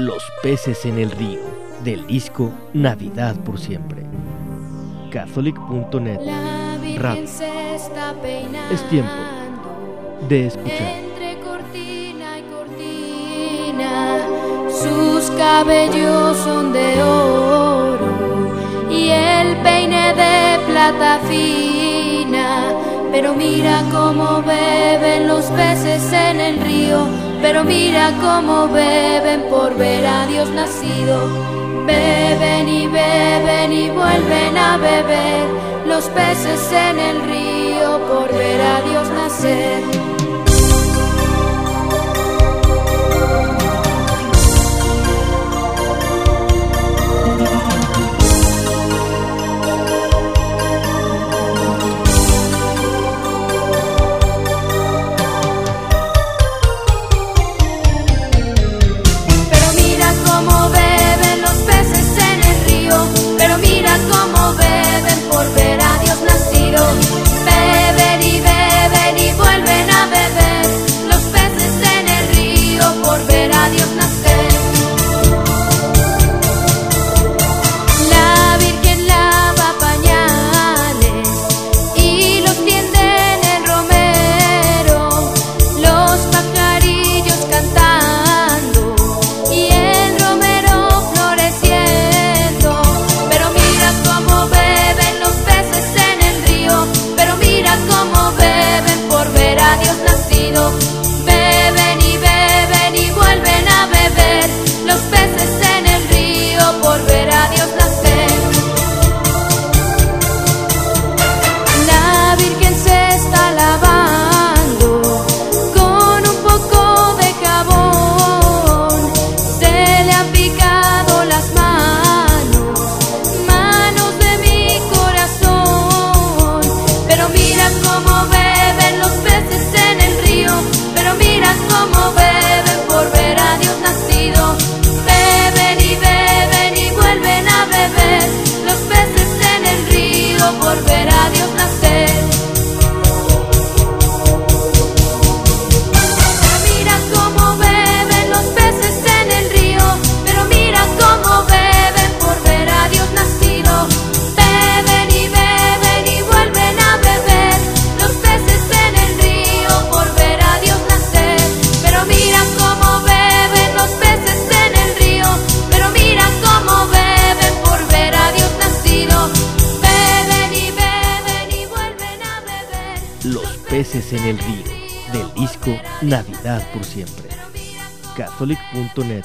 Los peces en el río, del disco Navidad por siempre. Catholic.net Radio. Es tiempo de escuchar. Entre cortina y cortina, sus cabellos son de oro y el peine de plata fina. Pero mira cómo beben los peces en el río pero mira cómo beben por ver a Dios nacido. Beben y beben y vuelven a beber los peces en el río por ver a Dios nacer. peces en el río, del disco Navidad por siempre. Catholic.net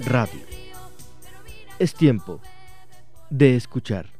Radio. Es tiempo de escuchar.